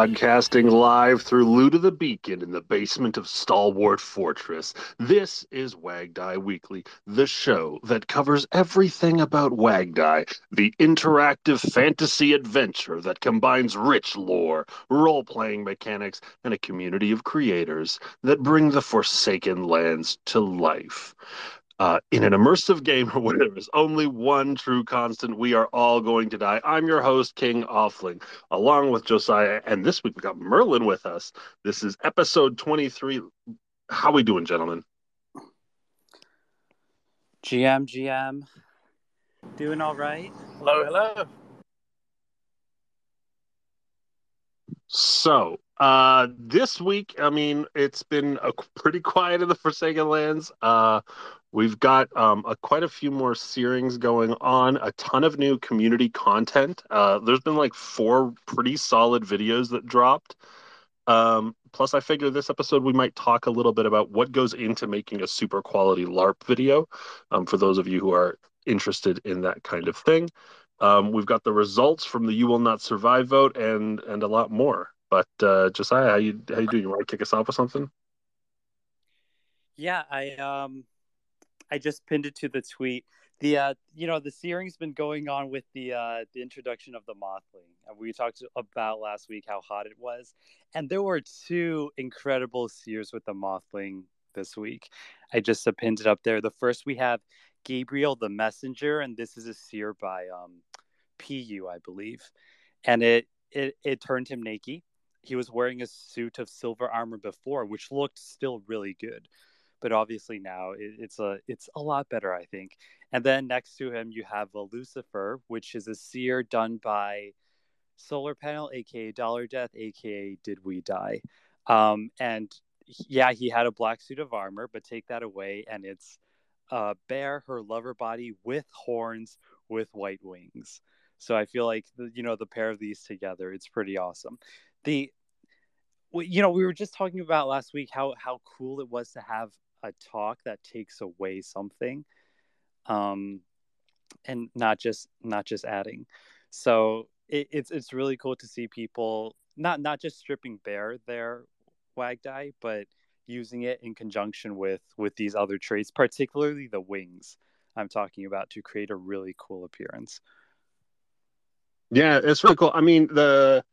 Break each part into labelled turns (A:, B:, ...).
A: Broadcasting live through of the Beacon in the basement of Stalwart Fortress. This is Wagdie Weekly, the show that covers everything about Wagdie, the interactive fantasy adventure that combines rich lore, role playing mechanics, and a community of creators that bring the Forsaken Lands to life. Uh, in an immersive game or where there is only one true constant, we are all going to die. I'm your host, King Offling, along with Josiah, and this week we got Merlin with us. This is episode 23. How we doing, gentlemen?
B: GM, GM, doing all right.
C: Hello, hello.
A: So, uh, this week, I mean, it's been a pretty quiet in the Forsaken Lands. Uh, we've got um, a, quite a few more searings going on, a ton of new community content. Uh, there's been like four pretty solid videos that dropped. Um, plus, I figure this episode we might talk a little bit about what goes into making a super quality LARP video um, for those of you who are interested in that kind of thing. Um, we've got the results from the "You Will Not Survive" vote and and a lot more. But uh, Josiah, how you how you doing? You want to kick us off with something?
B: Yeah, I um, I just pinned it to the tweet. The uh, you know, the searing's been going on with the uh, the introduction of the Mothling, we talked about last week how hot it was, and there were two incredible seers with the Mothling this week. I just uh, pinned it up there. The first we have Gabriel the Messenger, and this is a seer by um, PU, I believe, and it it it turned him naked he was wearing a suit of silver armor before, which looked still really good. But obviously now it, it's a it's a lot better, I think. And then next to him you have a Lucifer, which is a seer done by Solar Panel, aka Dollar Death, aka Did We Die? Um, and yeah, he had a black suit of armor, but take that away, and it's a bear, her lover body with horns, with white wings. So I feel like the, you know the pair of these together, it's pretty awesome the you know we were just talking about last week how how cool it was to have a talk that takes away something um and not just not just adding. So it, it's it's really cool to see people not not just stripping bare their wagdie but using it in conjunction with with these other traits particularly the wings i'm talking about to create a really cool appearance.
A: Yeah it's really cool. I mean the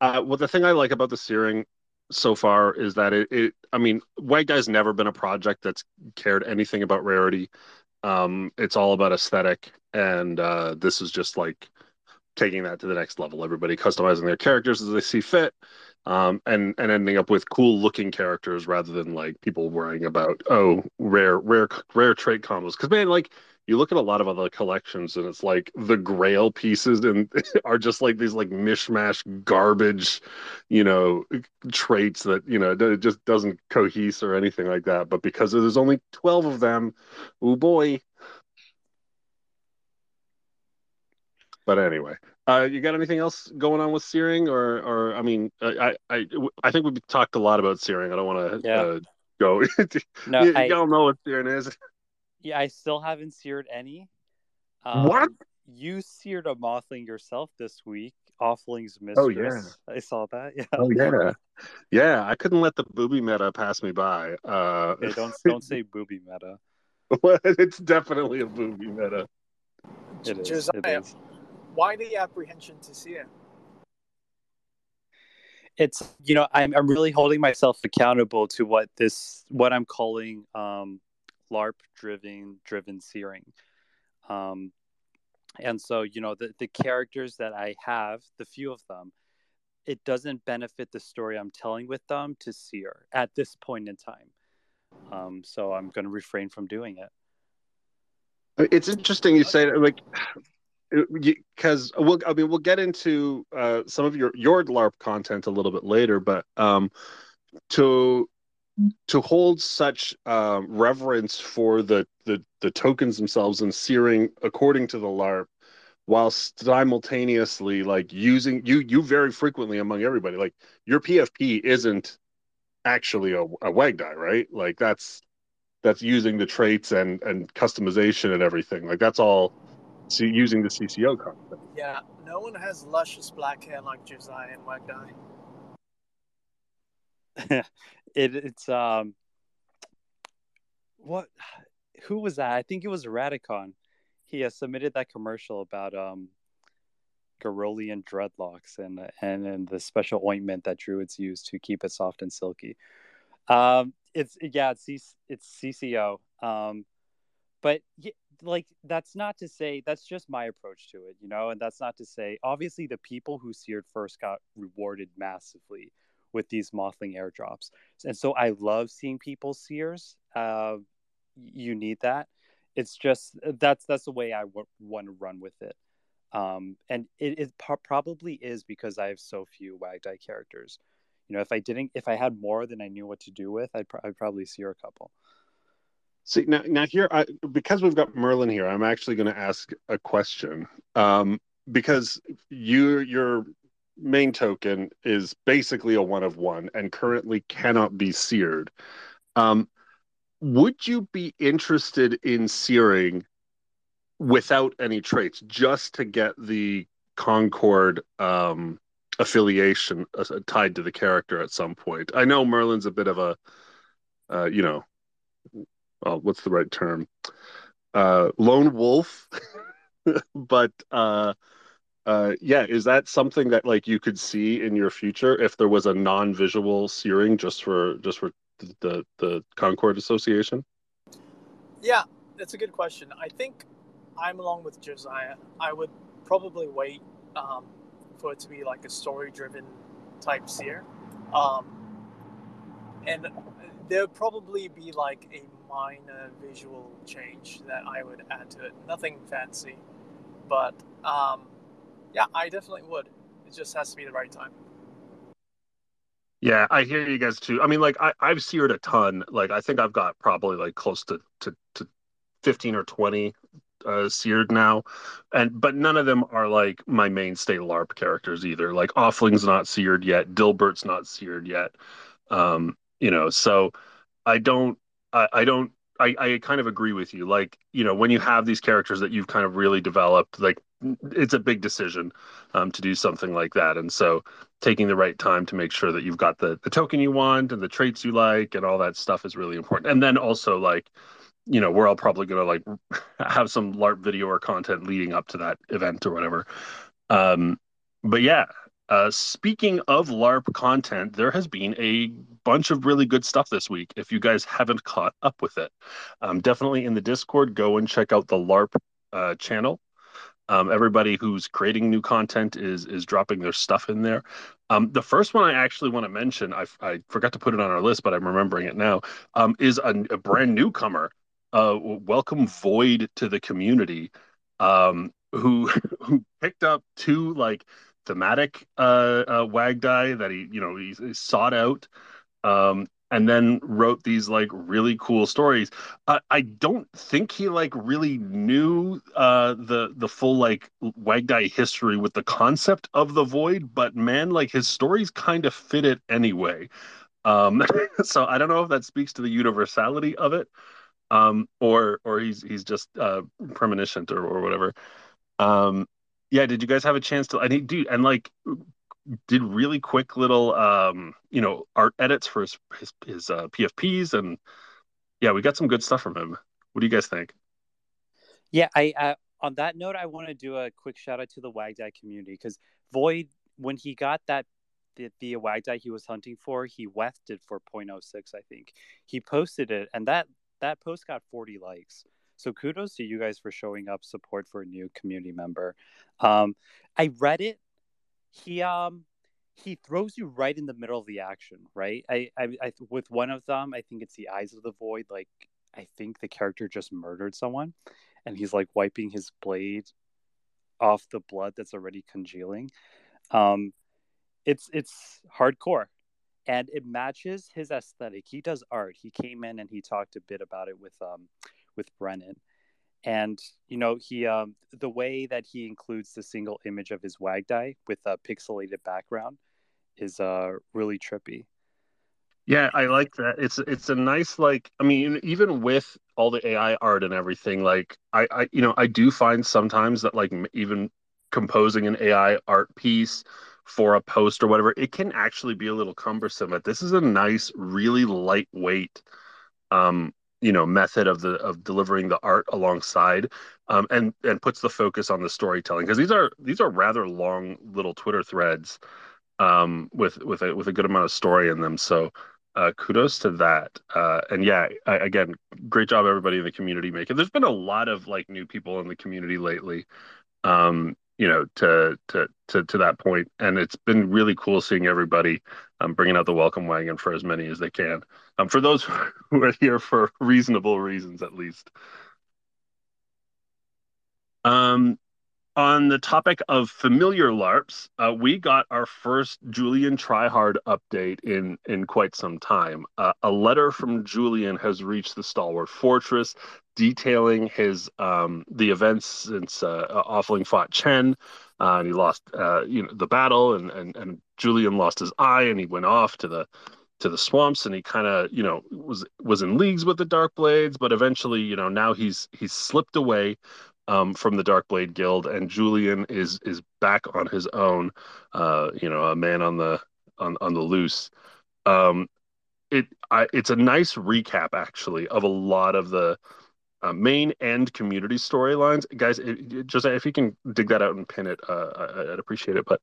A: uh, well, the thing I like about the Searing so far is that it, it I mean, Wagdie's never been a project that's cared anything about rarity. Um, it's all about aesthetic, and uh, this is just like taking that to the next level. Everybody customizing their characters as they see fit, um, and and ending up with cool looking characters rather than like people worrying about oh rare rare rare trait combos. Because man, like you look at a lot of other collections and it's like the grail pieces and are just like these like mishmash garbage you know traits that you know it just doesn't cohese or anything like that. But because there's only 12 of them oh boy. But anyway uh, you got anything else going on with searing or or i mean i i i think we've talked a lot about searing. I don't want to yeah. uh, go no, you, I... you all know what searing is
B: yeah, I still haven't seared any.
A: Um, what?
B: You seared a mothling yourself this week. Offling's mistress. Oh yeah, I saw that. Yeah.
A: Oh yeah, yeah. I couldn't let the booby meta pass me by. Uh,
B: yeah, don't don't say booby meta.
A: well, it's definitely a booby meta.
C: It is. Josiah, it is. Why the apprehension to see it?
B: It's you know I'm I'm really holding myself accountable to what this what I'm calling um LARP driven driven searing. Um, and so you know the the characters that I have, the few of them, it doesn't benefit the story I'm telling with them to sear at this point in time. Um, so I'm going to refrain from doing it.
A: It's interesting you say that, like because we'll I mean we'll get into uh, some of your your LARP content a little bit later, but um, to to hold such uh, reverence for the, the the tokens themselves and searing according to the LARP, while simultaneously like using you you very frequently among everybody like your PFP isn't actually a, a Wagdie, right? Like that's that's using the traits and and customization and everything. Like that's all see, using the CCO content.
C: Yeah, no one has luscious black hair like Josiah and Wagdie.
B: it, it's um, what? Who was that? I think it was Radicon. He has submitted that commercial about um, Garolian dreadlocks and and and the special ointment that druids use to keep it soft and silky. Um, it's yeah, it's it's CCO. Um, but like that's not to say that's just my approach to it, you know, and that's not to say obviously the people who seared first got rewarded massively with these mothling airdrops, and so I love seeing people sears. Uh, you need that. It's just that's that's the way I w- want to run with it. Um, and it, it pro- probably is because I have so few Wagdie characters. You know, if I didn't, if I had more than I knew what to do with, I'd, pr- I'd probably sear a couple.
A: See now, now here, I, because we've got Merlin here, I'm actually going to ask a question. Um, because you, your main token is basically a one of one and currently cannot be seared. Um, would you be interested in searing without any traits just to get the Concord um, affiliation uh, tied to the character at some point? I know Merlin's a bit of a, uh, you know, well, what's the right term? Uh, lone wolf, but uh, yeah, is that something that like you could see in your future if there was a non-visual searing just for just for the the Concord Association?
C: Yeah, that's a good question. I think I'm along with Josiah. I would probably wait um, for it to be like a story-driven type seer, um, and there would probably be like a minor visual change that I would add to it. Nothing fancy, but um, yeah, I definitely would. It just has to be the right time.
A: Yeah, I hear you guys too. I mean, like I, I've seared a ton. Like I think I've got probably like close to to, to fifteen or twenty uh, seared now, and but none of them are like my mainstay LARP characters either. Like Offling's not seared yet, Dilbert's not seared yet. Um, you know, so I don't I, I don't I, I kind of agree with you. Like, you know, when you have these characters that you've kind of really developed, like it's a big decision um, to do something like that. And so taking the right time to make sure that you've got the, the token you want and the traits you like and all that stuff is really important. And then also like, you know, we're all probably gonna like have some LARP video or content leading up to that event or whatever. Um, but yeah, uh, speaking of LARP content, there has been a bunch of really good stuff this week. If you guys haven't caught up with it, um, definitely in the Discord, go and check out the LARP uh, channel. Um, everybody who's creating new content is is dropping their stuff in there. Um, the first one I actually want to mention, I, I forgot to put it on our list, but I'm remembering it now, um, is a, a, brand newcomer. Uh, welcome Void to the community, um, who who picked up two like thematic uh, uh, Wagdie that he, you know, he, he sought out, um, and then wrote these like really cool stories. Uh, I don't think he like really knew uh, the the full like wag Wagdie history with the concept of the void, but man, like his stories kind of fit it anyway. Um, so I don't know if that speaks to the universality of it, um, or or he's he's just uh, premonition or or whatever. Um, yeah, did you guys have a chance to? I need dude, and like did really quick little um, you know art edits for his his, his uh, PFPs, and yeah, we got some good stuff from him. What do you guys think?
B: Yeah, I uh, on that note, I want to do a quick shout out to the Wagdie community because Void, when he got that the, the Wagdie he was hunting for, he wefted for 0.06, I think. He posted it, and that that post got 40 likes. So kudos to you guys for showing up support for a new community member. Um, I read it. He um he throws you right in the middle of the action, right? I, I, I with one of them, I think it's the Eyes of the Void. Like I think the character just murdered someone, and he's like wiping his blade off the blood that's already congealing. Um, it's it's hardcore, and it matches his aesthetic. He does art. He came in and he talked a bit about it with um with Brennan. And you know he um, the way that he includes the single image of his Wagdie with a pixelated background is uh, really trippy.
A: Yeah, I like that. It's it's a nice like I mean even with all the AI art and everything like I I you know I do find sometimes that like even composing an AI art piece for a post or whatever, it can actually be a little cumbersome. But this is a nice, really lightweight, um, you know, method of the of delivering the art alongside, um, and and puts the focus on the storytelling because these are these are rather long little Twitter threads, um, with with a with a good amount of story in them. So. Uh, kudos to that. Uh, and yeah, I, again, great job everybody in the community making. There's been a lot of like new people in the community lately. Um, you know to to to to that point. And it's been really cool seeing everybody um, bringing out the welcome wagon for as many as they can. Um, for those who are here for reasonable reasons at least. Um on the topic of familiar LARPs, uh, we got our first Julian Tryhard update in in quite some time. Uh, a letter from Julian has reached the Stalwart Fortress, detailing his um, the events since uh, Offling fought Chen, uh, and he lost uh, you know the battle, and, and and Julian lost his eye, and he went off to the to the swamps and he kind of you know was was in leagues with the dark blades but eventually you know now he's he's slipped away um, from the Darkblade Guild, and Julian is is back on his own. Uh, you know, a man on the on on the loose. Um, it I, it's a nice recap actually of a lot of the uh, main and community storylines, guys. It, it, just if you can dig that out and pin it, uh, I, would appreciate it. But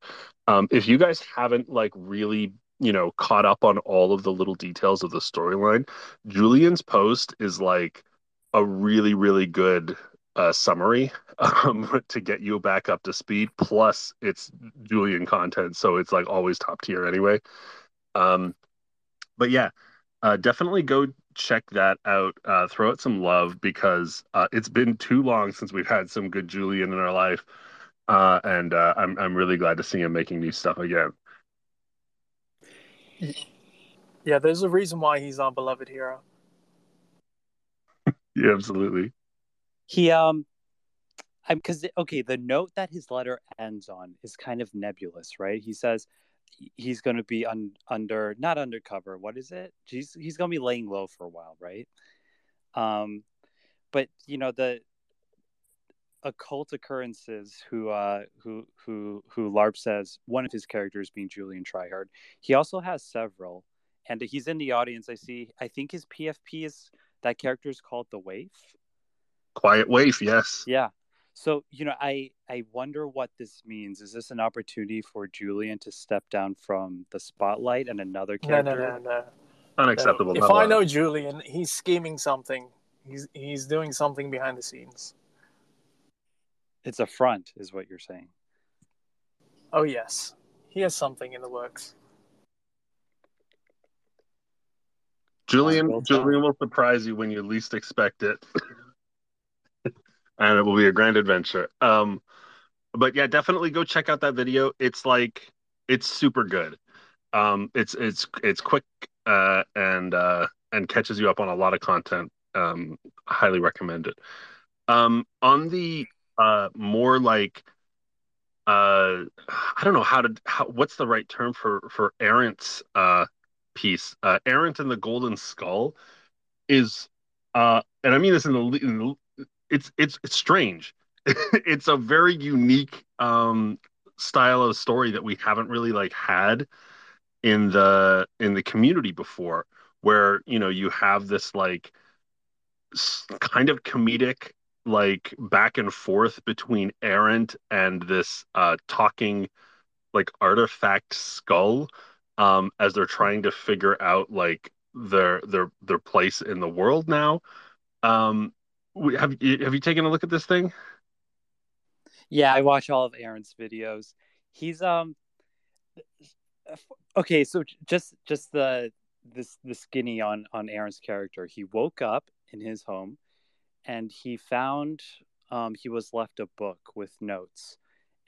A: um, if you guys haven't like really you know caught up on all of the little details of the storyline, Julian's post is like a really really good uh, summary um, to get you back up to speed. Plus, it's Julian content, so it's like always top tier anyway. Um, but yeah, uh, definitely go check that out. Uh, throw it some love because uh, it's been too long since we've had some good Julian in our life, uh, and uh, I'm I'm really glad to see him making new stuff again.
C: Yeah, there's a reason why he's our beloved hero.
A: yeah, absolutely.
B: He um I'm because okay, the note that his letter ends on is kind of nebulous, right? He says he's going to be un, under not undercover. What is it? He's he's going to be laying low for a while, right? Um, but you know the occult occurrences who uh who who who larp says one of his characters being julian tryhard he also has several and he's in the audience i see i think his pfp is that character is called the waif
A: Quiet Waif, yes.
B: Yeah. So, you know, I I wonder what this means. Is this an opportunity for Julian to step down from the spotlight and another character?
C: No, no, no, no.
A: Unacceptable.
C: No. If I know Julian, he's scheming something. He's he's doing something behind the scenes.
B: It's a front, is what you're saying.
C: Oh yes, he has something in the works.
A: Julian, Julian will surprise you when you least expect it. and it will be a grand adventure. Um, but yeah, definitely go check out that video. It's like it's super good. Um, it's it's it's quick uh, and uh, and catches you up on a lot of content. Um, highly recommend it. Um, on the uh, more like uh, I don't know how to how, what's the right term for for errant's uh, piece. Uh, errant and the Golden Skull is uh, and I mean this in the, in the it's it's it's strange. it's a very unique um, style of story that we haven't really like had in the in the community before, where you know you have this like kind of comedic like back and forth between Errant and this uh, talking like artifact skull um, as they're trying to figure out like their their their place in the world now. Um, have you have you taken a look at this thing?
B: Yeah, I watch all of Errant's videos. He's um okay, so just just the this the skinny on on Errant's character. He woke up in his home and he found um he was left a book with notes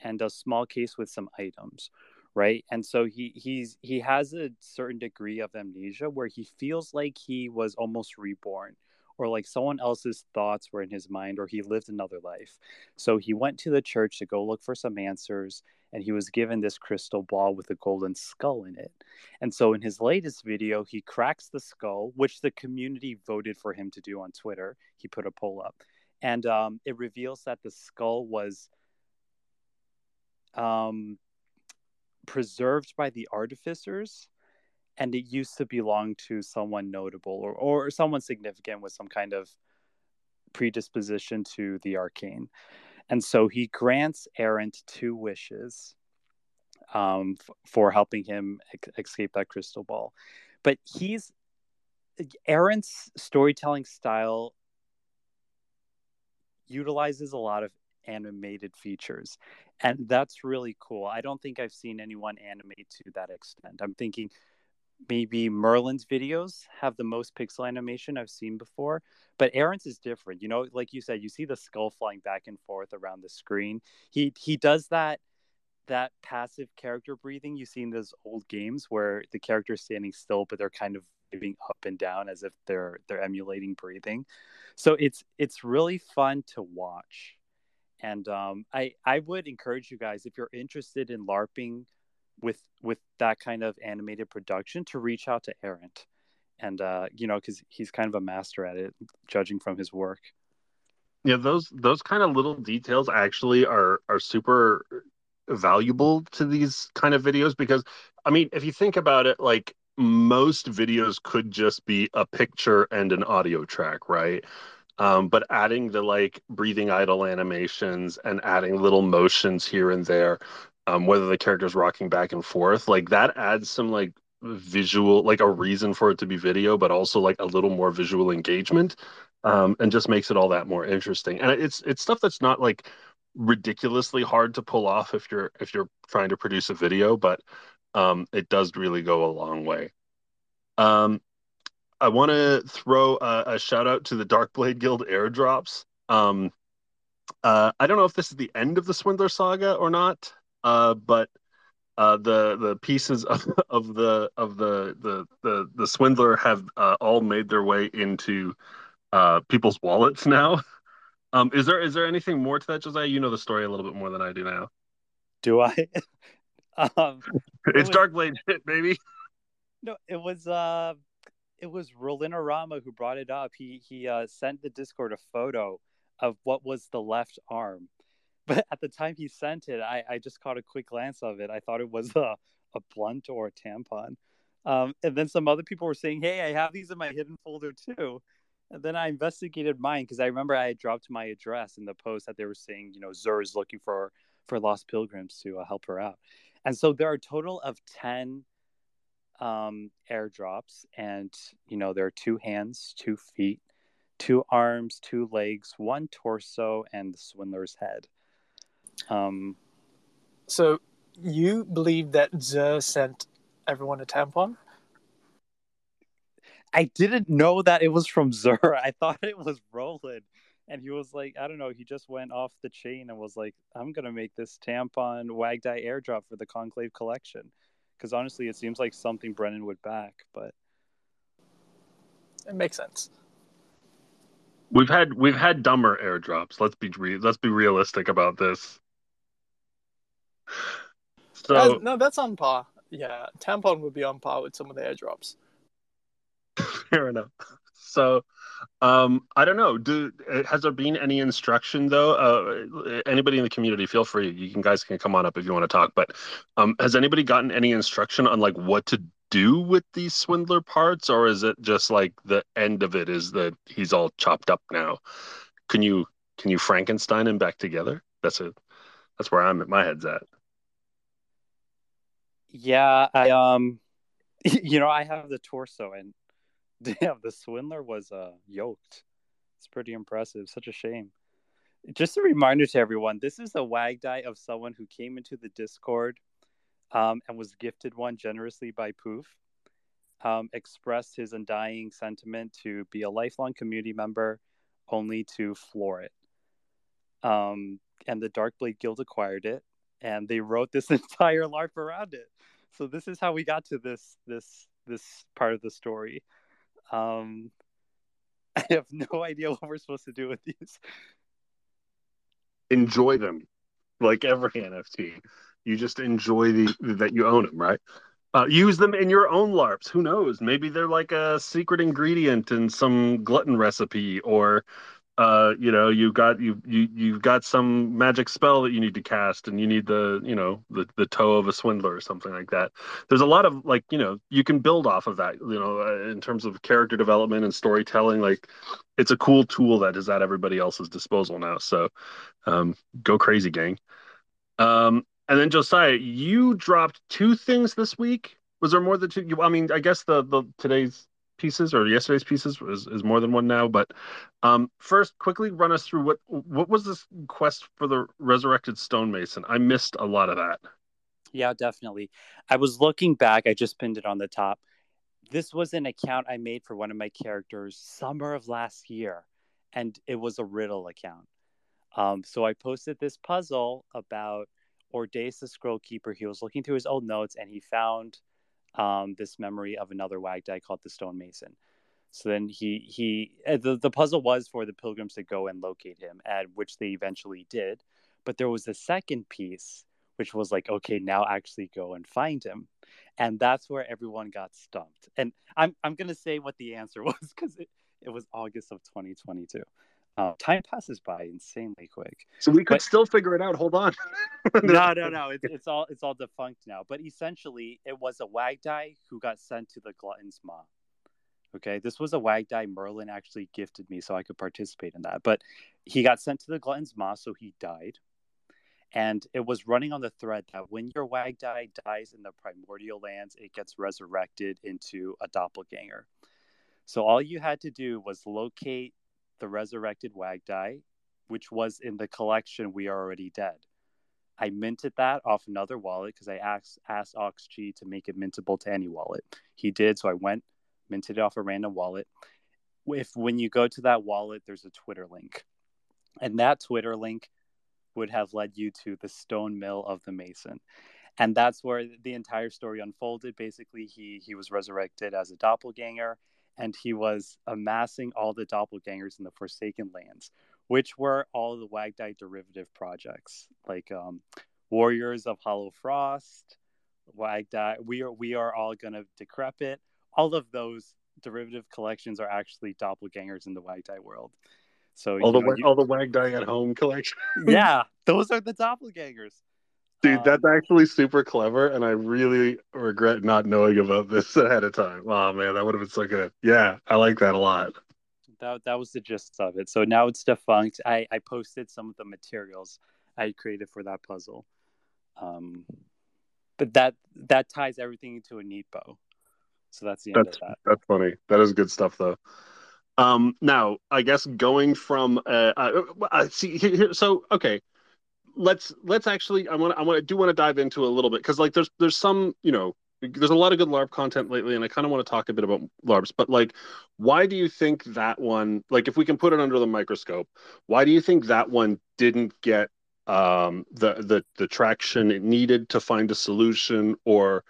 B: and a small case with some items right and so he he's he has a certain degree of amnesia where he feels like he was almost reborn or like someone else's thoughts were in his mind or he lived another life. So he went to the church to go look for some answers and he was given this crystal ball with a golden skull in it. And so in his latest video, he cracks the skull, which the community voted for him to do on Twitter. He put a poll up and um, it reveals that the skull was um, preserved by the artificers and it used to belong to someone notable or, or someone significant with some kind of predisposition to the arcane. And so he grants Errant two wishes um, f- for helping him ex- escape that crystal ball. But he's Errant's storytelling style utilizes a lot of animated features and that's really cool i don't think i've seen anyone animate to that extent i'm thinking maybe merlin's videos have the most pixel animation i've seen before but Errant's is different you know like you said you see the skull flying back and forth around the screen. He he does that that passive character breathing you see in those old games where the character's standing still but they're kind of moving up and down as if they're they're emulating breathing. So it's it's really fun to watch. And um, I I would encourage you guys if you're interested in LARPing with with that kind of animated production to reach out to Errant, and uh, you know because he's kind of a master at it, judging from his work.
A: Yeah, those those kind of little details actually are are super valuable to these kind of videos because I mean if you think about it like most videos could just be a picture and an audio track, right? Um, but adding the like breathing idle animations and adding little motions here and there, um, whether the character's rocking back and forth, like that adds some like visual, like a reason for it to be video, but also like a little more visual engagement, um, and just makes it all that more interesting. And it's it's stuff that's not like ridiculously hard to pull off if you're if you're trying to produce a video, but um, it does really go a long way. Um, I want to throw a, a, shout out to the Darkblade Guild airdrops. Um, uh, I don't know if this is the end of the Swindler saga or not, uh, but uh, the the pieces of, of the of the the the, the Swindler have uh, all made their way into uh, people's wallets now. Um, is there is there anything more to that, Josiah? You know the story a little bit more than I do now.
B: Do I? um,
A: it's it was... Darkblade shit, baby.
B: No, it was uh it was Rolina Rama who brought it up. He he uh, sent the Discord a photo of what was the left arm, but at the time he sent it, I, I just caught a quick glance of it. I thought it was a, a blunt or a tampon. Um, and then some other people were saying, "Hey, I have these in my hidden folder too." And then I investigated mine because I remember I had dropped my address in the post that they were saying, you know, Zur is looking for for lost pilgrims to uh, help her out. And so there are a total of ten um, airdrops, and you know there are two hands, two feet, two arms, two legs, one torso, and the swindler's head. Um,
C: so you believe that Zur sent everyone a tampon?
B: I didn't know that it was from Zur. I thought it was Roland. And he was like, I don't know, he just went off the chain and was like, I'm going to make this tampon Wagdie airdrop for the Conclave collection because honestly, it seems like something Brennan would back, but
C: it makes sense.
A: We've had we've had dumber airdrops. Let's be re- let's be realistic about this.
C: So no, that's on par. Yeah, tampon would be on par with some of the airdrops.
A: Fair enough. So um, I don't know. Do has there been any instruction though? Uh, anybody in the community, feel free. You can guys can come on up if you want to talk. But um, has anybody gotten any instruction on like what to do with these swindler parts, or is it just like the end of it is that he's all chopped up now? Can you can you Frankenstein him back together? That's it. That's where I'm at. My head's at.
B: Yeah, I um, you know, I have the torso, and Damn, the swindler was uh, yoked. It's pretty impressive. Such a shame. Just a reminder to everyone this is a Wagdie of someone who came into the Discord um, and was gifted one generously by Poof. Um, expressed his undying sentiment to be a lifelong community member, only to floor it. Um, and the Darkblade Guild acquired it, and they wrote this entire LARP around it. So this is how we got to this this this part of the story. Um, I have no idea what we're supposed to do with these.
A: Enjoy them, like every NFT. You just enjoy the that you own them, right? Uh, use them in your own LARPs. Who knows? Maybe they're like a secret ingredient in some glutton recipe, or uh, you know, you've got you you you've got some magic spell that you need to cast, and you need the you know the the toe of a swindler or something like that. There's a lot of like you know you can build off of that, you know, uh, in terms of character development and storytelling. Like, it's a cool tool that is at everybody else's disposal now. So, um, go crazy, gang. Um, and then Josiah, you dropped two things this week. Was there more than two? I mean, I guess the the today's pieces or yesterday's pieces is, is more than one now. But um, first, quickly run us through what what was this quest for the resurrected stonemason? I missed a lot of that.
B: Yeah, definitely. I was looking back. I just pinned it on the top. This was an account I made for one of my characters summer of last year, and it was a riddle account. Um, so I posted this puzzle about Ordace the Scroll Keeper. He was looking through his old notes and he found um, this memory of another Wagdie called the Stonemason. So then he he uh, the, the puzzle was for the pilgrims to go and locate him, at which they eventually did. But there was a second piece, which was like, okay, now actually go and find him, and that's where everyone got stumped. And I'm I'm gonna say what the answer was because it, it was August of 2022. Uh, time passes by insanely quick.
A: So we could but, still figure it out. Hold on.
B: no, no, no. It's, it's all it's all defunct now. But essentially, it was a Wagdie who got sent to the Glutton's Maw. Okay, this was a Wagdie Merlin actually gifted me so I could participate in that. But he got sent to the Glutton's Maw, so he died. And it was running on the thread that when your Wagdie dies in the primordial lands, it gets resurrected into a doppelganger. So all you had to do was locate the resurrected Wagdie, which was in the collection We Are Already Dead. I minted that off another wallet because I asked asked Oxg to make it mintable to any wallet. He did, so I went minted it off a random wallet. If when you go to that wallet, there's a Twitter link, and that Twitter link would have led you to the stone mill of the Mason, and that's where the entire story unfolded. Basically, he he was resurrected as a doppelganger and he was amassing all the doppelgangers in the Forsaken Lands, which were all the Wagdie derivative projects, like um, Warriors of Hollow Frost, Wagdie. We are we are all gonna decrepit. All of those derivative collections are actually doppelgangers in the Wagdie world. So
A: all the know, you... all the Wagdie at home collection.
B: yeah, those are the doppelgangers.
A: Dude, um, that's actually super clever, and I really regret not knowing about this ahead of time. Oh man, that would have been so good. Yeah, I like that a lot.
B: That that was the gist of it. So now it's defunct. I I posted some of the materials I created for that puzzle, um, but that that ties everything into a neat bow. So that's the end
A: that's,
B: of that.
A: That's funny. That is good stuff, though. Um, now, I guess going from uh, uh, uh see here, so okay, let's let's actually I want I want to do want to dive into a little bit because like there's there's some you know there's a lot of good LARP content lately, and I kind of want to talk a bit about LARPs. But like, why do you think that one? Like, if we can put it under the microscope, why do you think that one didn't get um, the the the traction it needed to find a solution, or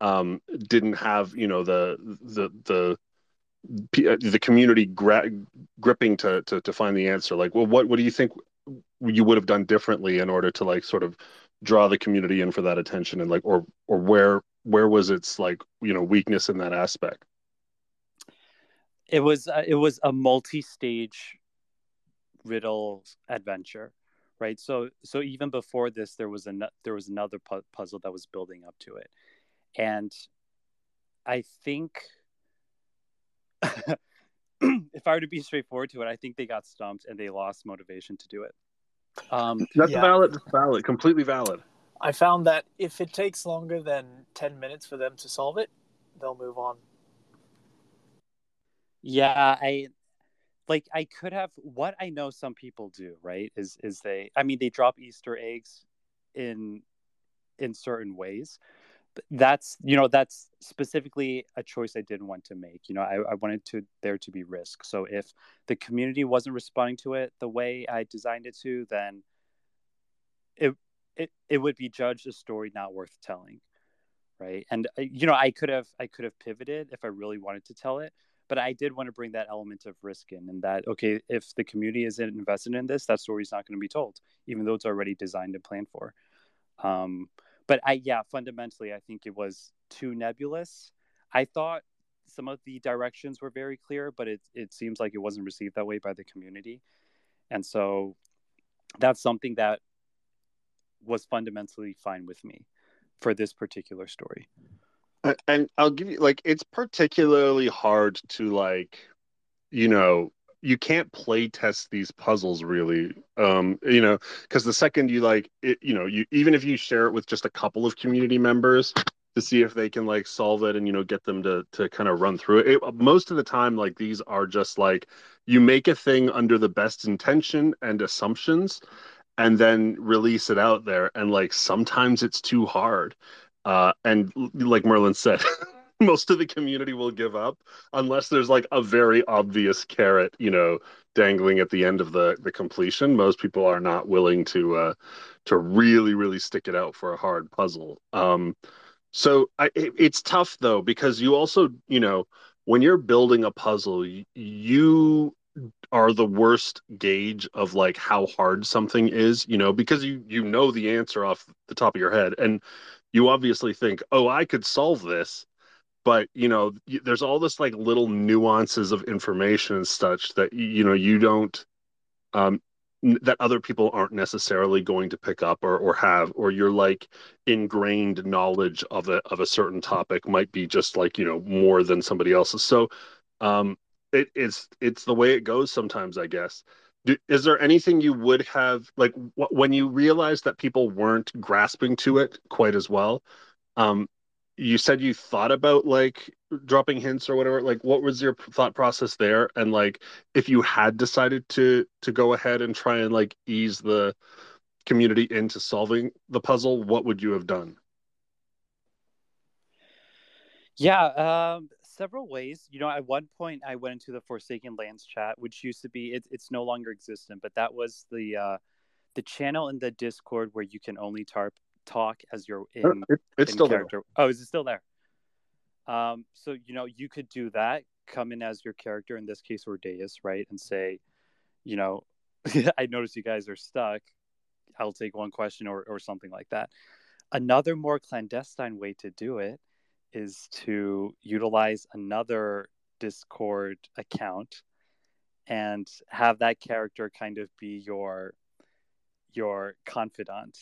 A: um, didn't have you know the the the the community gra- gripping to, to to find the answer? Like, well, what what do you think you would have done differently in order to like sort of draw the community in for that attention and like or or where where was its like you know weakness in that aspect?
B: It was uh, it was a multi-stage riddle adventure right? So so even before this there was an there was another pu- puzzle that was building up to it. And i think if I were to be straightforward to it, I think they got stumped and they lost motivation to do it.
A: Um, That's yeah. valid. Valid. Completely valid.
C: I found that if it takes longer than ten minutes for them to solve it, they'll move on.
B: Yeah, I like. I could have. What I know some people do right is is they. I mean, they drop Easter eggs in in certain ways that's you know that's specifically a choice i didn't want to make. You know I, I wanted to there to be risk. So if the community wasn't responding to it the way i designed it to then it it, it would be judged a story not worth telling right? And uh, you know i could have i could have pivoted if i really wanted to tell it but i did want to bring that element of risk in and that okay if the community isn't invested in this that story's not going to be told even though it's already designed and planned for. Um but I yeah, fundamentally I think it was too nebulous. I thought some of the directions were very clear, but it it seems like it wasn't received that way by the community. and so that's something that was fundamentally fine with me for this particular story
A: and i'll give you like it's particularly hard to like you know you can't play test these puzzles really um you know because the second you like it you know you even if you share it with just a couple of community members to see if they can like solve it and you know get them to to kind of run through it. it most of the time like these are just like you make a thing under the best intention and assumptions and then release it out there and like sometimes it's too hard uh and like merlin said most of the community will give up unless there's like a very obvious carrot, you know, dangling at the end of the the completion. Most people are not willing to uh to really really stick it out for a hard puzzle. Um so I, it, it's tough though because you also, you know, when you're building a puzzle, you are the worst gauge of like how hard something is, you know, because you you know the answer off the top of your head and you obviously think, "Oh, I could solve this." But you know there's all this like little nuances of information and such that you know you don't um that other people aren't necessarily going to pick up or, or have or your like ingrained knowledge of a of a certain topic might be just like you know more than somebody else's. So um it, it's it's the way it goes sometimes i guess. Do, is there anything you would have like wh- when you realized that people weren't grasping to it quite as well um you said you thought about like dropping hints or whatever like what was your thought process there? And like if you had decided to to go ahead and try and like ease the community into solving the puzzle what would you have done?
B: Yeah um several ways. You know at one point i went into the forsaken lands chat which used to be it, it's no longer existent but that was the uh the channel in the discord where you can only tarp talk as you're in,
A: it, it's
B: in
A: still
B: character.
A: There.
B: Oh, is it still there? Um, so you know, you could do that, come in as your character, in this case or Ordeus, right? And say, you know, I notice you guys are stuck. I'll take one question or, or something like that. Another more clandestine way to do it is to utilize another Discord account and have that character kind of be your your confidant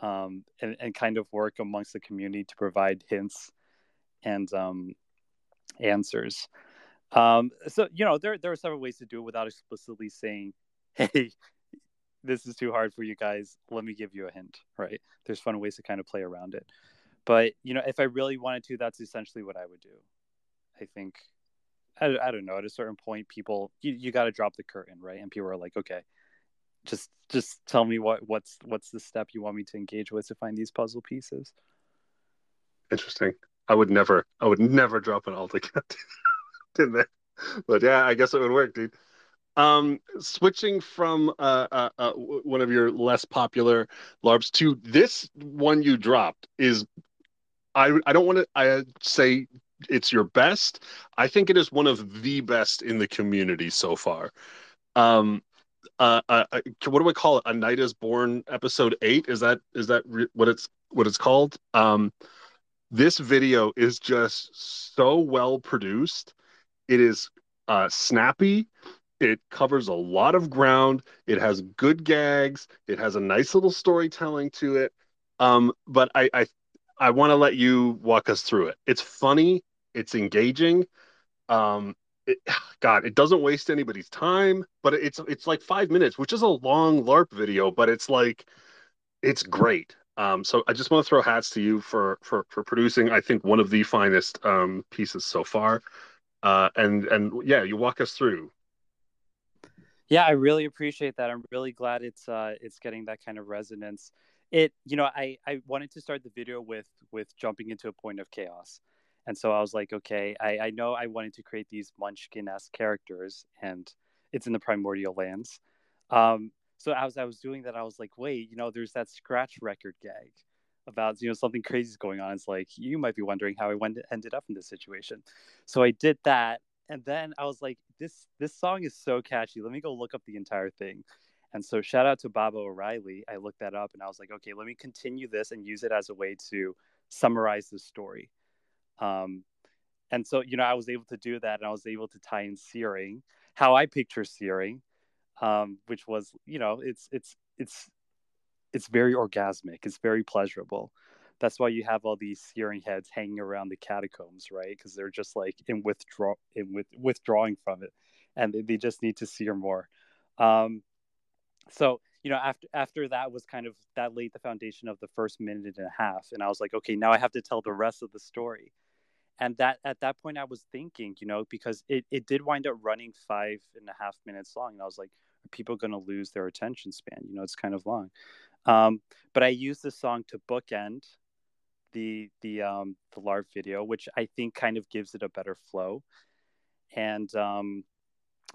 B: um, and, and kind of work amongst the community to provide hints and um, answers. Um, so you know there there are several ways to do it without explicitly saying, "Hey, this is too hard for you guys. Let me give you a hint." Right? There's fun ways to kind of play around it. But you know, if I really wanted to, that's essentially what I would do. I think I, I don't know. At a certain point, people you, you got to drop the curtain, right? And people are like, "Okay, just just tell me what what's what's the step you want me to engage with to find these puzzle pieces?
A: Interesting. I would never i would never drop an alt account in there but yeah i guess it would work dude. Um switching from uh, uh, uh one of your less popular larps to this one you dropped is i i don't want to i say it's your best. I think it is one of the best in the community so far. Um uh, uh, what do we call it? A Night is Born episode eight. Is that is that re- what it's what it's called? Um, this video is just so well produced. It is uh, snappy. It covers a lot of ground. It has good gags. It has a nice little storytelling to it. Um, but I I, I want to let you walk us through it. It's funny. It's engaging. Um, it, God, it doesn't waste anybody's time, but it's it's like five minutes, which is a long LARP video, but it's like it's great. Um, so I just want to throw hats to you for for for producing. I think one of the finest um, pieces so far. Uh, and and yeah, you walk us through.
B: Yeah, I really appreciate that. I'm really glad it's uh, it's getting that kind of resonance. It you know I I wanted to start the video with with jumping into a point of chaos and so I was like, okay, I, I know I wanted to create these Munchkin esque characters, and it's in the primordial lands. Um, so as I was doing that, I was like, wait, you know, there's that scratch record gag about you know something crazy is going on. It's like you might be wondering how I went ended up in this situation. So I did that, and then I was like, this this song is so catchy. Let me go look up the entire thing. And so shout out to Baba O'Riley. I looked that up and I was like, okay, let me continue this and use it as a way to summarize the story. Um, and so, you know, I was able to do that and I was able to tie in searing, how I picture searing. um, which was you know it's it's it's it's very orgasmic. It's very pleasurable. That's why you have all these searing heads hanging around the catacombs, right? Because they're just like in withdraw in with withdrawing from it, and they, they just need to sear more. Um, so you know after after that was kind of that laid the foundation of the first minute and a half and i was like okay now i have to tell the rest of the story and that at that point i was thinking you know because it, it did wind up running five and a half minutes long and i was like are people going to lose their attention span? You know it's kind of long. Um, but i used the song to bookend the the um the LARP video which i think kind of gives it a better flow. And um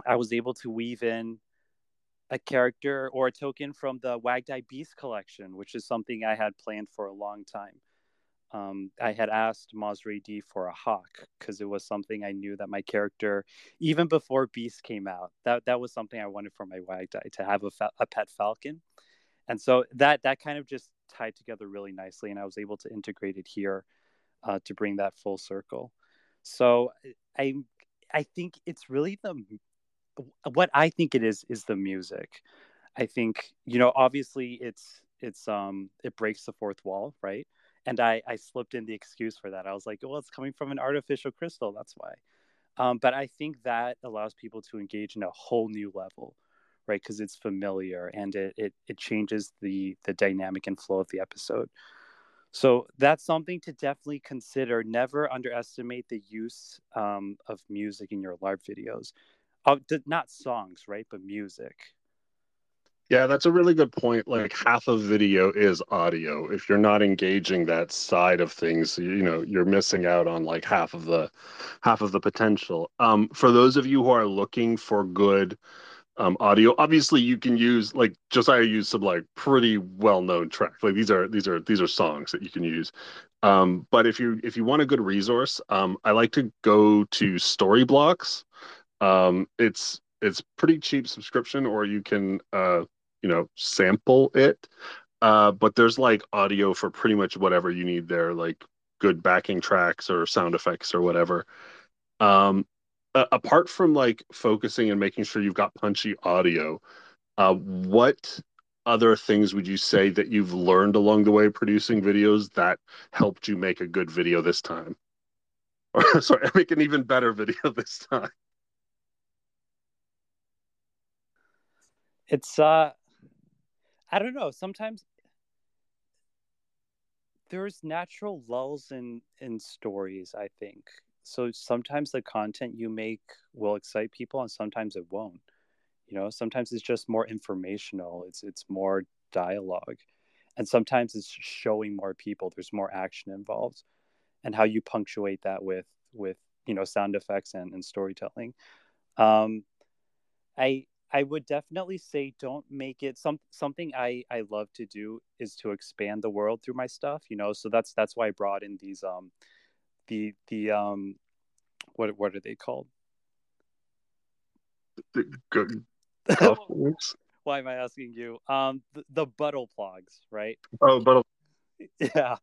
B: i was able to weave in a character or a token from the Wagdie Beast collection, which is something I had planned for a long time. Um, I had asked Mazri D for a hawk because it was something I knew that my character, even before Beast came out, that that was something I wanted for my Wagdie to have a, fa- a pet falcon, and so that that kind of just tied together really nicely, and I was able to integrate it here uh, to bring that full circle. So I I think it's really the what I think it is is the music. I think you know obviously it's it's um it breaks the fourth wall, right? And I I slipped in the excuse for that. I was like, well, it's coming from an artificial crystal, that's why. Um, but I think that allows people to engage in a whole new level, right? Because it's familiar and it, it it changes the the dynamic and flow of the episode. So that's something to definitely consider. Never underestimate the use um, of music in your live videos Oh, not songs, right? But music.
A: Yeah, that's a really good point. Like half of video is audio. If you're not engaging that side of things, you know, you're missing out on like half of the half of the potential. Um, for those of you who are looking for good um, audio, obviously you can use like Josiah used some like pretty well-known tracks. Like these are these are these are songs that you can use. Um, but if you if you want a good resource, um, I like to go to Storyblocks. Um, it's it's pretty cheap subscription, or you can uh, you know sample it. Uh, but there's like audio for pretty much whatever you need there, like good backing tracks or sound effects or whatever. Um, uh, apart from like focusing and making sure you've got punchy audio, uh, what other things would you say that you've learned along the way producing videos that helped you make a good video this time? Or sorry, make an even better video this time.
B: it's uh i don't know. Sometimes there's natural lulls in in stories i think. So sometimes the content you make will excite people and sometimes it won't. You know sometimes it's just more informational. It's it's more dialogue. And sometimes it's showing more people. There's more action involved. And how you punctuate that with with you know sound effects and, and storytelling. Um i I would definitely say don't make it some something I I love to do is to expand the world through my stuff, you know. So that's that's why I brought in these um the the um what what are they called?
A: The good.
B: why am I asking you? Um the, the Buddleplogs, right?
A: Oh, buttle.
B: Yeah.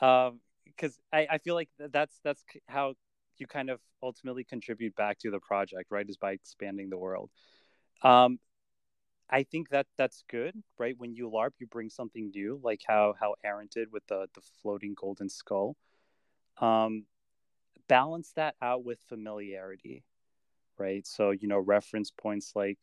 B: Um because I, I feel like that's that's how you kind of ultimately contribute back to the project, right? Is by expanding the world. Um, I think that that's good, right? When you LARP, you bring something new, like how how Errant did with the the floating golden skull. Um, balance that out with familiarity, right? So you know, reference points like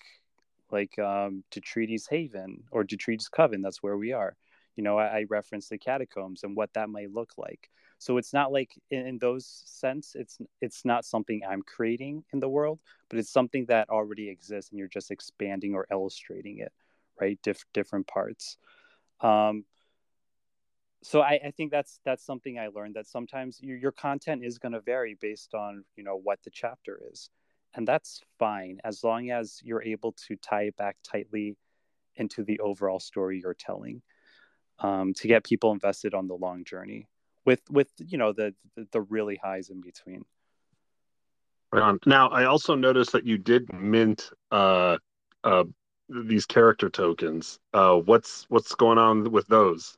B: like um, Detrides Haven or Detrides Coven. That's where we are. You know, I, I reference the catacombs and what that might look like. So it's not like in, in, those sense, it's it's not something I'm creating in the world, but it's something that already exists, and you're just expanding or illustrating it, right? Dif- different parts. Um, so I, I, think that's that's something I learned that sometimes your, your content is going to vary based on you know what the chapter is, and that's fine as long as you're able to tie it back tightly into the overall story you're telling um, to get people invested on the long journey with with you know the the, really highs in between.
A: Right on. Now, I also noticed that you did mint uh, uh, these character tokens. Uh, what's what's going on with those?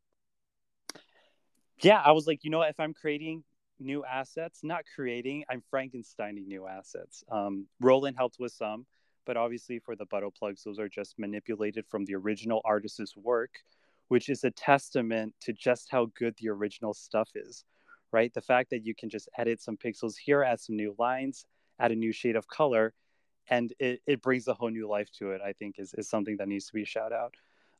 B: Yeah, I was like, you know, if I'm creating new assets, not creating, I'm Frankensteining new assets. Um, Roland helped with some, but obviously for the Buddleplogs, those are just manipulated from the original artist's work, which is a testament to just how good the original stuff is, right? The fact that you can just edit some pixels here, add some new lines, add a new shade of color, and it, it brings a whole new life to it, I think is, is something that needs to be shout out.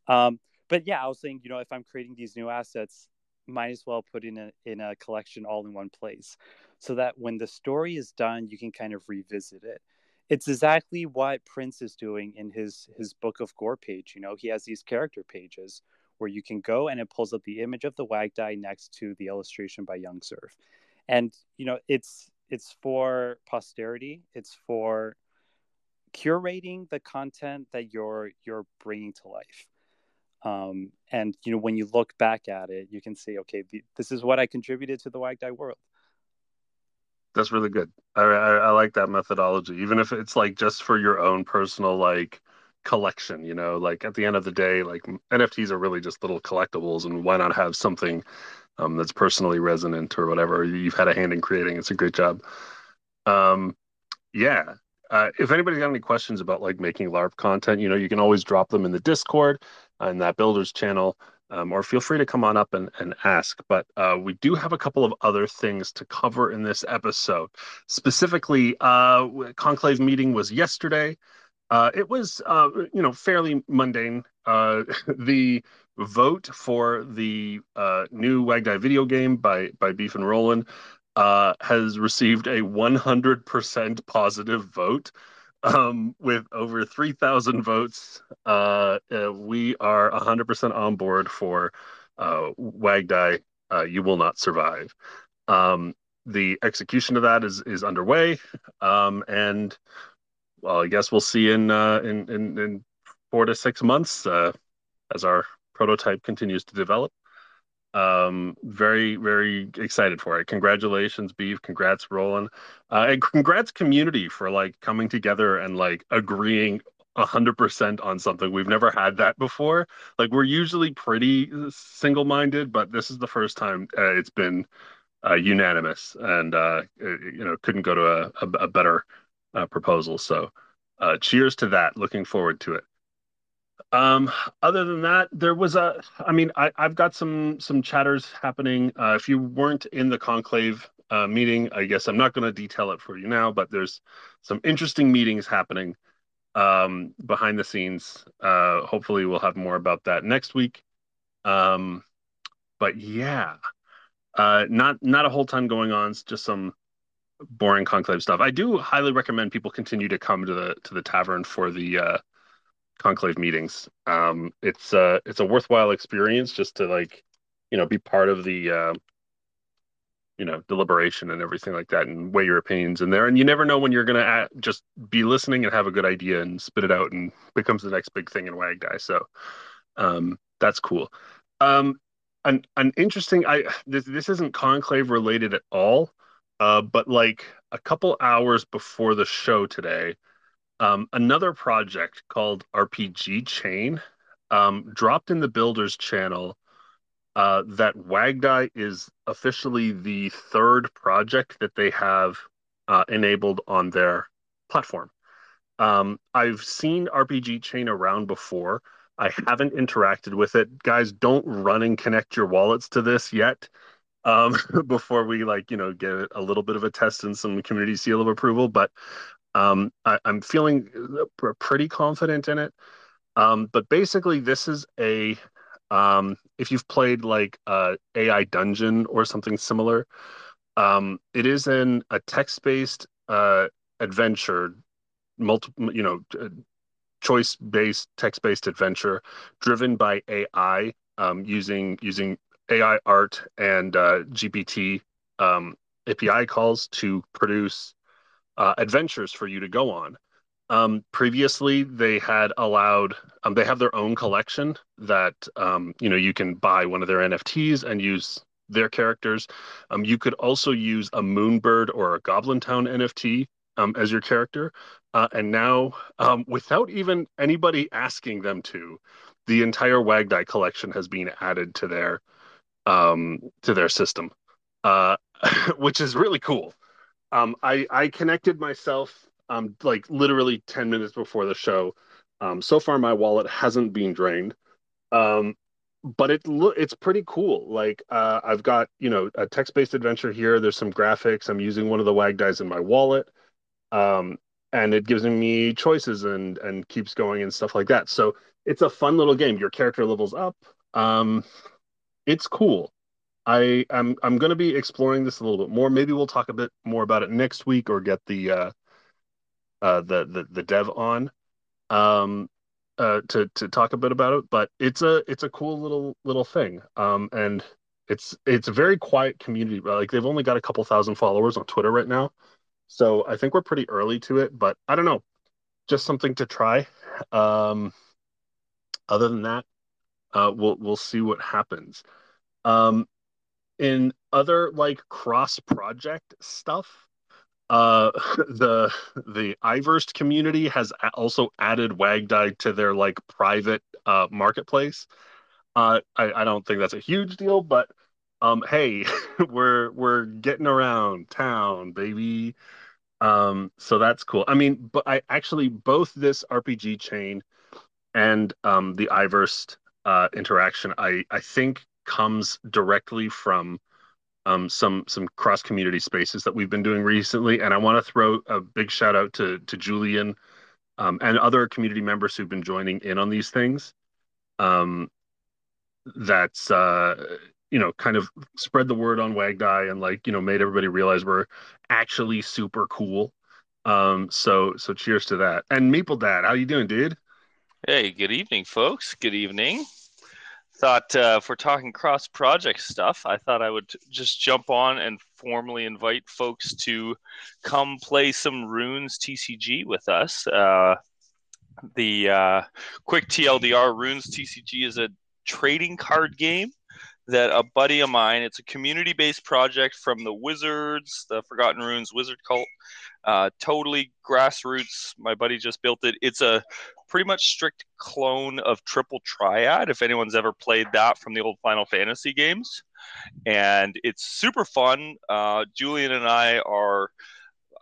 B: Um, but yeah, I was saying, you know, if I'm creating these new assets, might as well put in a in a collection all in one place, so that when the story is done, you can kind of revisit it. It's exactly what Prince is doing in his his book of gore page. You know, he has these character pages where you can go and it pulls up the image of the Wagdie next to the illustration by Young Surf, and you know, it's it's for posterity. It's for curating the content that you're you're bringing to life um, and you know, when you look back at it, you can see, okay, the, this is what I contributed to the Wagdie world.
A: That's really good. I, I, I like that methodology, even if it's like just for your own personal like collection. You know, like at the end of the day, like NFTs are really just little collectibles, and why not have something um, that's personally resonant or whatever you've had a hand in creating? It's a great job. Um, yeah, uh, if anybody's got any questions about like making LARP content, you know, you can always drop them in the Discord in that builders channel, um, or feel free to come on up and, and ask. But uh, we do have a couple of other things to cover in this episode. Specifically, uh, conclave meeting was yesterday. Uh, it was, uh, you know, fairly mundane. Uh, the vote for the uh, new Wagdie video game by by Beef and Roland uh, has received a 100% positive vote. Um, with over 3,000 votes, uh, we are 100% on board for Wagdie. Uh, you will not survive. Um, the execution of that is is underway, um, and well, I guess we'll see in uh, in, in, in four to six months uh, as our prototype continues to develop. Um very very excited for it. Congratulations beef. Congrats roland. Uh, and congrats community for like coming together and like agreeing 100% on something. We've never had that before. Like we're usually pretty single-minded but this is the first time uh, it's been uh, unanimous and uh it, you know couldn't go to a, a, a better uh, proposal so uh, cheers to that looking forward to it um, other than that, there was a. I mean, I, have got some some chatters happening. Uh, if you weren't in the conclave uh, meeting, I guess I'm not going to detail it for you now. But there's some interesting meetings happening um, behind the scenes. Uh, hopefully, we'll have more about that next week. Um, but yeah, uh, not not a whole ton going on. Just some boring conclave stuff. I do highly recommend people continue to come to the to the tavern for the uh, conclave meetings. Um, it's uh, it's a worthwhile experience just to like, you know, be part of the, uh, you know, deliberation and everything like that, and weigh your opinions in there. And you never know when you're gonna just be listening and have a good idea and spit it out, and becomes the next big thing in Wagdie. So, um, that's cool. Um, an an interesting. I this this isn't conclave related at all. Uh, but like a couple hours before the show today, um, another project called RPG Chain um, dropped in the Builders channel uh, that Wagdie is officially the third project that they have uh, enabled on their platform. Um, I've seen RPG Chain around before. I haven't interacted with it. Guys, don't run and connect your wallets to this yet um, before we like, you know, get a little bit of a test and some community seal of approval. But um, I, am feeling uh, pretty confident in it. Um, but basically, this is a um, if you've played like uh, AI Dungeon or something similar, um, it is in a text-based uh, adventure, multiple you know, uh, choice-based text-based adventure driven by AI um, using using AI art and uh, GPT um, API calls to produce uh, adventures for you to go on. Um, previously, they had allowed um, they have their own collection that um, you know you can buy one of their NFTs and use their characters. Um, you could also use a Moonbird or a Goblin Town NFT um, as your character, uh, and now without even anybody asking them to, the entire Wagdie collection has been added to their to their system, uh, which is really cool um, I I connected myself um, like literally 10 minutes before the show. Um, so far, my wallet hasn't been drained. Um, but it lo- it's pretty cool. Like uh, I've got you know a text based adventure here. There's some graphics. I'm using one of the Wagdies in my wallet, um, and it gives me choices and and keeps going and stuff like that. So it's a fun little game. Your character levels up. Um, it's cool. I I'm I'm going to be exploring this a little bit more. Maybe we'll talk a bit more about it next week or get the uh, uh, the the the dev on. Um, uh, to to talk a bit about it. But it's a it's a cool little little thing. Um, and it's it's a very quiet community. Like they've only got a couple thousand followers on Twitter right now, so I think we're pretty early to it. But I don't know, just something to try. Um, other than that, uh, we'll we'll see what happens. Um, in other like cross project stuff, uh the the Eyeversed community has also added wagdie to their like private uh marketplace. Uh I, I don't think that's a huge deal but um hey we're we're getting around town baby. Um so that's cool. I mean but i actually both this rpg chain and um the Eyeversed uh interaction i i think comes directly from um, some some cross community spaces that we've been doing recently, and I want to throw a big shout out to to Julian um, and other community members who've been joining in on these things. Um, that's uh, you know kind of spread the word on Wagdie and like you know made everybody realize we're actually super cool. Um, so so cheers to that. And Maple Dad, how you doing, dude?
D: Hey, good evening, folks. Good evening thought uh, if we're talking cross project stuff, I thought I would just jump on and formally invite folks to come play some Runes TCG with us. Uh, the uh, quick TLDR Runes TCG is a trading card game that a buddy of mine, it's a community based project from the Wizards, the Forgotten Runes Wizard Cult. Uh, totally grassroots. My buddy just built it. It's a pretty much strict clone of Triple Triad, if anyone's ever played that from the old Final Fantasy games. And it's super fun. Uh, Julian and I are,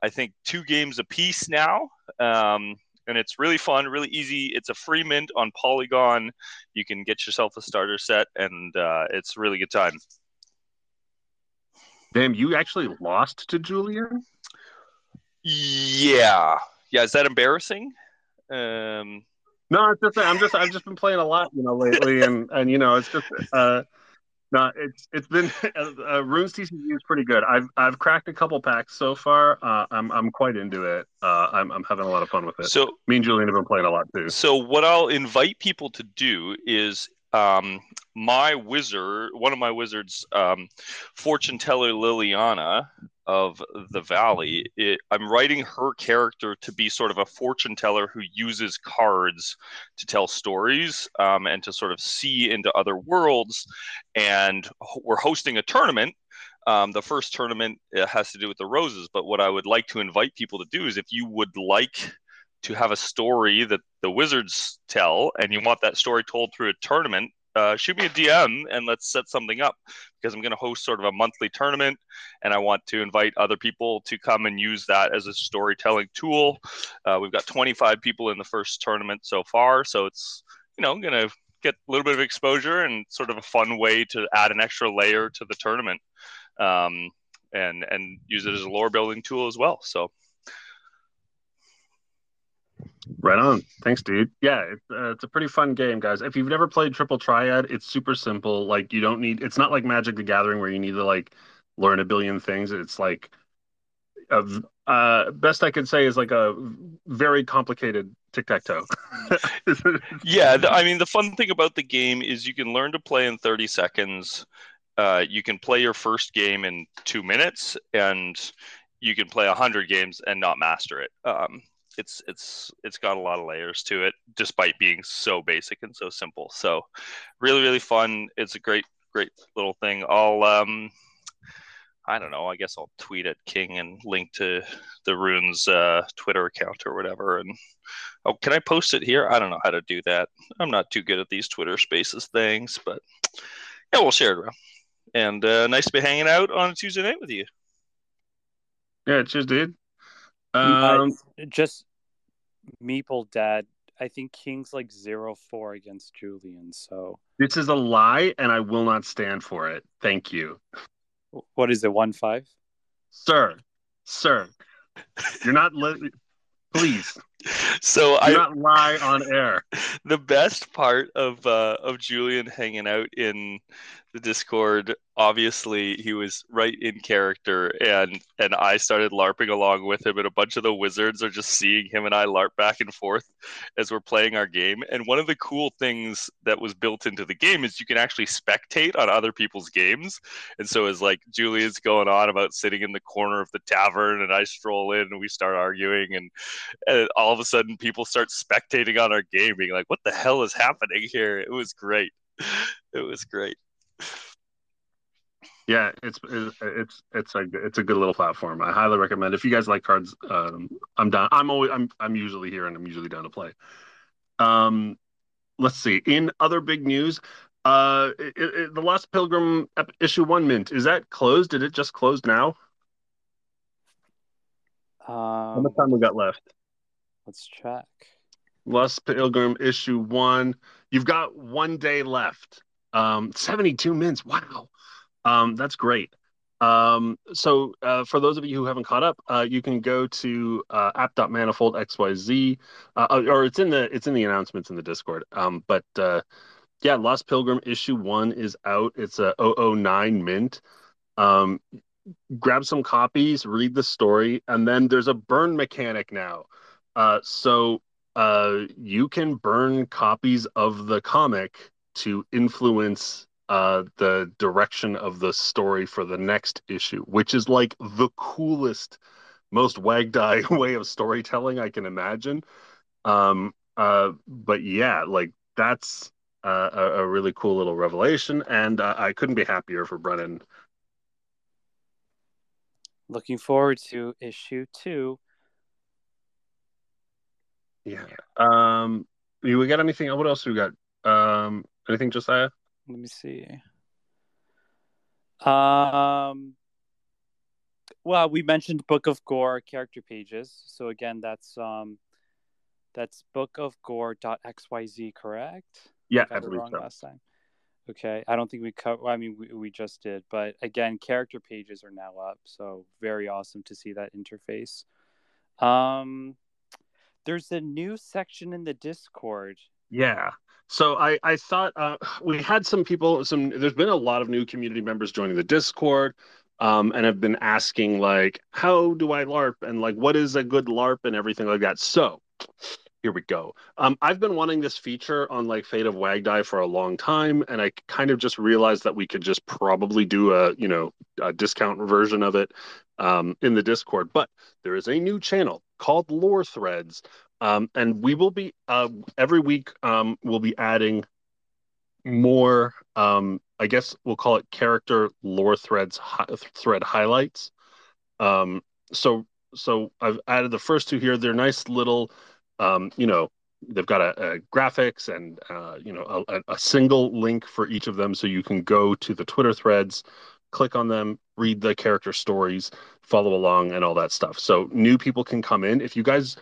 D: I think, two games apiece now. Um, and it's really fun, really easy. It's a free mint on Polygon. You can get yourself a starter set, and uh, it's really good time.
A: Damn, you actually lost to Julian?
D: Yeah. Yeah, is that embarrassing? Um,
A: no, it's just I'm just I've just been playing a lot, you know, lately, and and you know, it's just uh, no, it's it's been uh, uh, Runes TCG is pretty good. I've I've cracked a couple packs so far. Uh, I'm I'm quite into it. Uh, I'm I'm having a lot of fun with it.
D: So
A: me and Julian have been playing a lot too.
D: So what I'll invite people to do is um, my wizard, one of my wizards, um, fortune teller Liliana, of the valley it, i'm writing her character to be sort of a fortune teller who uses cards to tell stories um, and to sort of see into other worlds. And we're hosting a tournament. Um, the first tournament uh, has to do with the roses but what i would like to invite people to do is if you would like to have a story that the wizards tell and you want that story told through a tournament uh, shoot me a DM and let's set something up because I'm going to host sort of a monthly tournament and I want to invite other people to come and use that as a storytelling tool. Uh, we've got 25 people in the first tournament so far, so it's you know going to get a little bit of exposure and sort of a fun way to add an extra layer to the tournament um, and and use it as a lore building tool as well. So
A: Right on. Thanks, dude. Yeah, it's, uh, it's a pretty fun game, guys. If you've never played Triple Triad, it's super simple. Like you don't need. It's not like Magic the Gathering where you need to like learn a billion things. It's like uh, best I could say is like a very complicated tic tac toe.
D: yeah, I mean the fun thing about the game is you can learn to play in 30 seconds. Uh, you can play your first game in two minutes, and you can play 100 games and not master it. Um, it's it's it's got a lot of layers to it despite being so basic and so simple. So really really fun. It's a great great little thing. I'll um i don't know i guess i'll tweet at king and link to the runes uh, twitter account or whatever and oh can i post it here? I don't know how to do that. I'm not too good at these twitter spaces things but yeah we'll share it around. And uh, nice to be hanging out on a tuesday night with you.
A: Yeah cheers dude Um,
B: Uh, just Meeple Dad. I think King's like zero four against Julian. So
A: this is a lie, and I will not stand for it. Thank you,
B: what is it? One five.
A: sir. Sir, you're not. Li- please,
D: So I
A: not lie on air.
D: the best part of uh, of Julian hanging out in the Discord, obviously he was right in character, and and I started larping along with him, and a bunch of the wizards are just seeing him and I larp back and forth as we're playing our game. And one of the cool things that was built into the game is you can actually spectate on other people's games. And so as like Julian's going on about sitting in the corner of the tavern, and I stroll in and we start arguing, and and all of a sudden people start spectating on our game being like what the hell is happening here it was great it was great
A: Yeah, it's it's it's a it's a good little platform. I highly recommend. If you guys like cards, um, I'm down. I'm always I'm I'm usually here and I'm usually down to play. Um, let's see. In other big news, uh, it, it, the Lost Pilgrim ep- issue one mint is that closed? Did it just close now? How
B: Um,
A: much time we got left?
B: Let's check.
A: Lost Pilgrim issue one. You've got one day left. Um, 72 minutes. Wow. Um, that's great. Um, so uh, for those of you who haven't caught up, uh, you can go to uh, app.manifold xyz, uh, or it's in the it's in the announcements in the Discord. Um, but uh, yeah, Lost Pilgrim issue one is out. It's a 009 mint. Um, grab some copies, read the story, and then there's a burn mechanic now. Uh, so uh, you can burn copies of the comic to influence uh, the direction of the story for the next issue, which is like the coolest, most wagdie way of storytelling I can imagine. Um, uh, but yeah, like that's uh, a, a really cool little revelation, and uh, I couldn't be happier for Brennan.
B: Looking forward to issue two.
A: Yeah. Um, you- we got anything? What else we got? Um, anything, Josiah?
B: Let me see. Um. Well, we mentioned Book of Gore character pages. So again, that's um, that's Book of bookofgore.xyz, correct?
A: Yeah,
B: got
A: I
B: it
A: believe
B: wrong
A: so.
B: last time. Okay, I don't think we cut. I mean, we, we just did, but again, character pages are now up, so very awesome to see that interface. Um, there's a new section in the Discord.
A: Yeah. So I I thought uh, we had some people some there's been a lot of new community members joining the Discord um and have been asking like how do I LARP and like what is a good LARP and everything like that. So here we go. Um I've been wanting this feature on like Fate of Wagdie for a long time and I kind of just realized that we could just probably do a, you know, a discount version of it um in the Discord. But there is a new channel called Lore Threads um, and we will be uh, every week um, we'll be adding more um, i guess we'll call it character lore threads hi- thread highlights. Um, so so i've added the first two here. They're nice little um, you know they've got a, a graphics and uh, you know a, a single link for each of them so you can go to the twitter threads click on them read the character stories follow along and all that stuff so new people can come in if you guys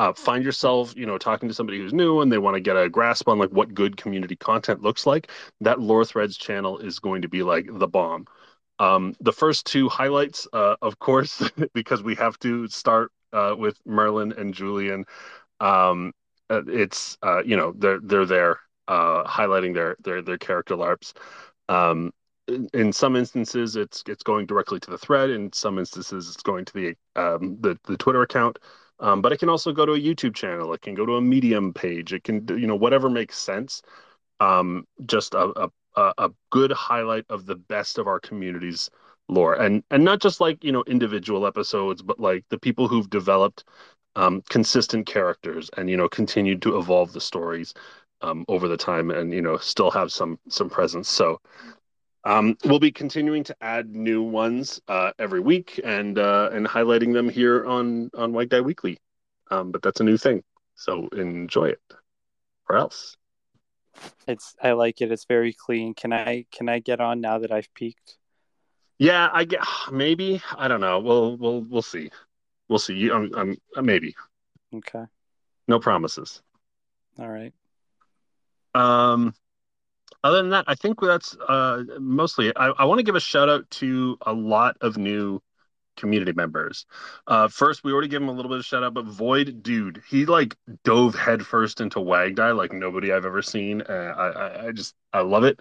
A: uh, find yourself, you know, talking to somebody who's new and they want to get a grasp on like what good community content looks like, that Lore Threads channel is going to be like the bomb. Um, the first two highlights, uh, of course, because we have to start uh, with Merlin and Julian. Um, uh, it's uh, you know they're they're there uh, highlighting their their their character larps. Um, in, some instances, it's it's going directly to the thread. In some instances, it's going to the um, the the Twitter account. Um, but it can also go to a YouTube channel. It can go to a Medium page. It can, you know, whatever makes sense. Um, just a, a a good highlight of the best of our community's lore, and and not just like you know individual episodes, but like the people who've developed um, consistent characters and you know continued to evolve the stories um, over the time, and you know still have some some presence. So um, we'll be continuing to add new ones uh, every week and uh, and highlighting them here on on Wagdie Weekly. Um, but that's a new thing, so enjoy it. Or else,
B: It's I like it. It's very clean. Can I can I get on now that I've peaked?
A: yeah, I get maybe I don't know. We'll we'll we'll see. we'll see. I'm, I'm maybe.
B: Okay.
A: No promises.
B: All right.
A: Um, other than that, I think that's uh, mostly. I, I want to give a shout out to a lot of new community members. Uh, first, we already gave him a little bit of shout out, but Void, dude, he like dove headfirst into Wagdie like nobody I've ever seen. Uh, I, I, I just I love it.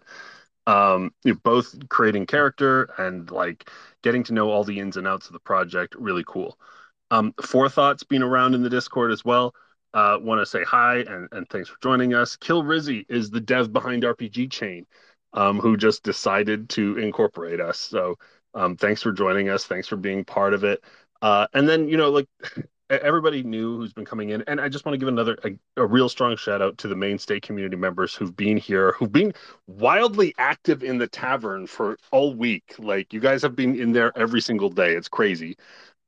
A: Um, you know, both creating character and like getting to know all the ins and outs of the project, really cool. Um, Forethoughts being around in the Discord as well. Uh, Want to say hi and, and thanks for joining us. Kill Rizzy is the dev behind RPG Chain, um, who just decided to incorporate us. So um, thanks for joining us. Thanks for being part of it. Uh, and then you know, like everybody new who's been coming in, and I just want to give another a, a, real strong shout out to the mainstay community members who've been here, who've been wildly active in the tavern for all week. Like you guys have been in there every single day. It's crazy.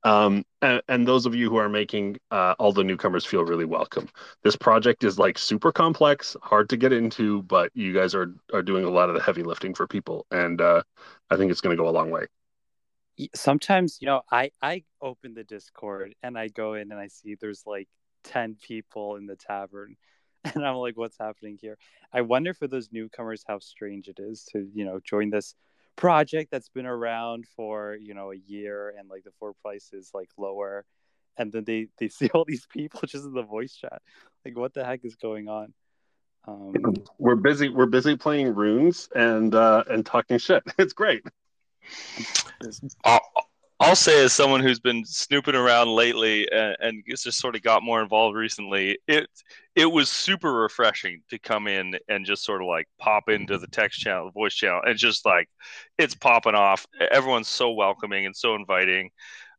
A: Um, and, and, those of you who are making uh, all the newcomers feel really welcome. This project is like super complex, hard to get into, but you guys are are doing a lot of the heavy lifting for people, and uh, I think it's going to go a long way.
B: Sometimes, you know, I I open the Discord and I go in and I see there's like ten people in the tavern, and I'm like, what's happening here? I wonder for those newcomers how strange it is to you know join this project that's been around for you know a year and like the floor price is like lower and then they they see all these people just in the voice chat. Like what the heck is going on?
A: Um, we're busy we're busy playing runes and uh and talking shit. It's great
D: I'll say, as someone who's been snooping around lately and, and just sort of got more involved recently, it it was super refreshing to come in and just sort of like pop into the text channel, the voice channel, and just like it's popping off. Everyone's so welcoming and so inviting.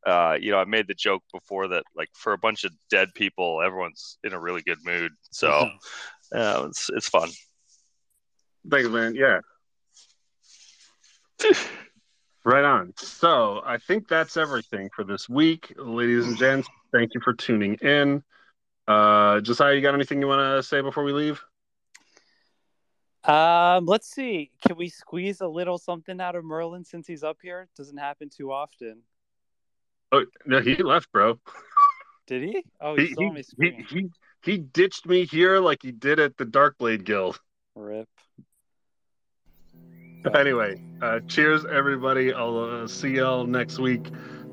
D: Uh, you know, I made the joke before that like for a bunch of dead people, everyone's in a really good mood. So uh, it's it's fun.
A: Thanks, man. Yeah. Right on. So I think that's everything for this week, ladies and gents. Thank you for tuning in. Uh, Josiah, you got anything you want to say before we leave?
B: Um, let's see. Can we squeeze a little something out of Merlin since he's up here? Doesn't happen too often.
A: Oh no, he left, bro.
B: Did he? Oh,
A: he he, he, he, he ditched me here like he did at the Darkblade Guild.
B: Rip.
A: Anyway, uh, cheers, everybody. I'll uh, see y'all next week.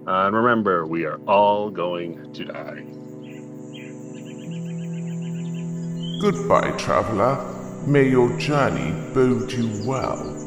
A: Uh, and remember, we are all going to die.
E: Goodbye, traveler. May your journey bode you well.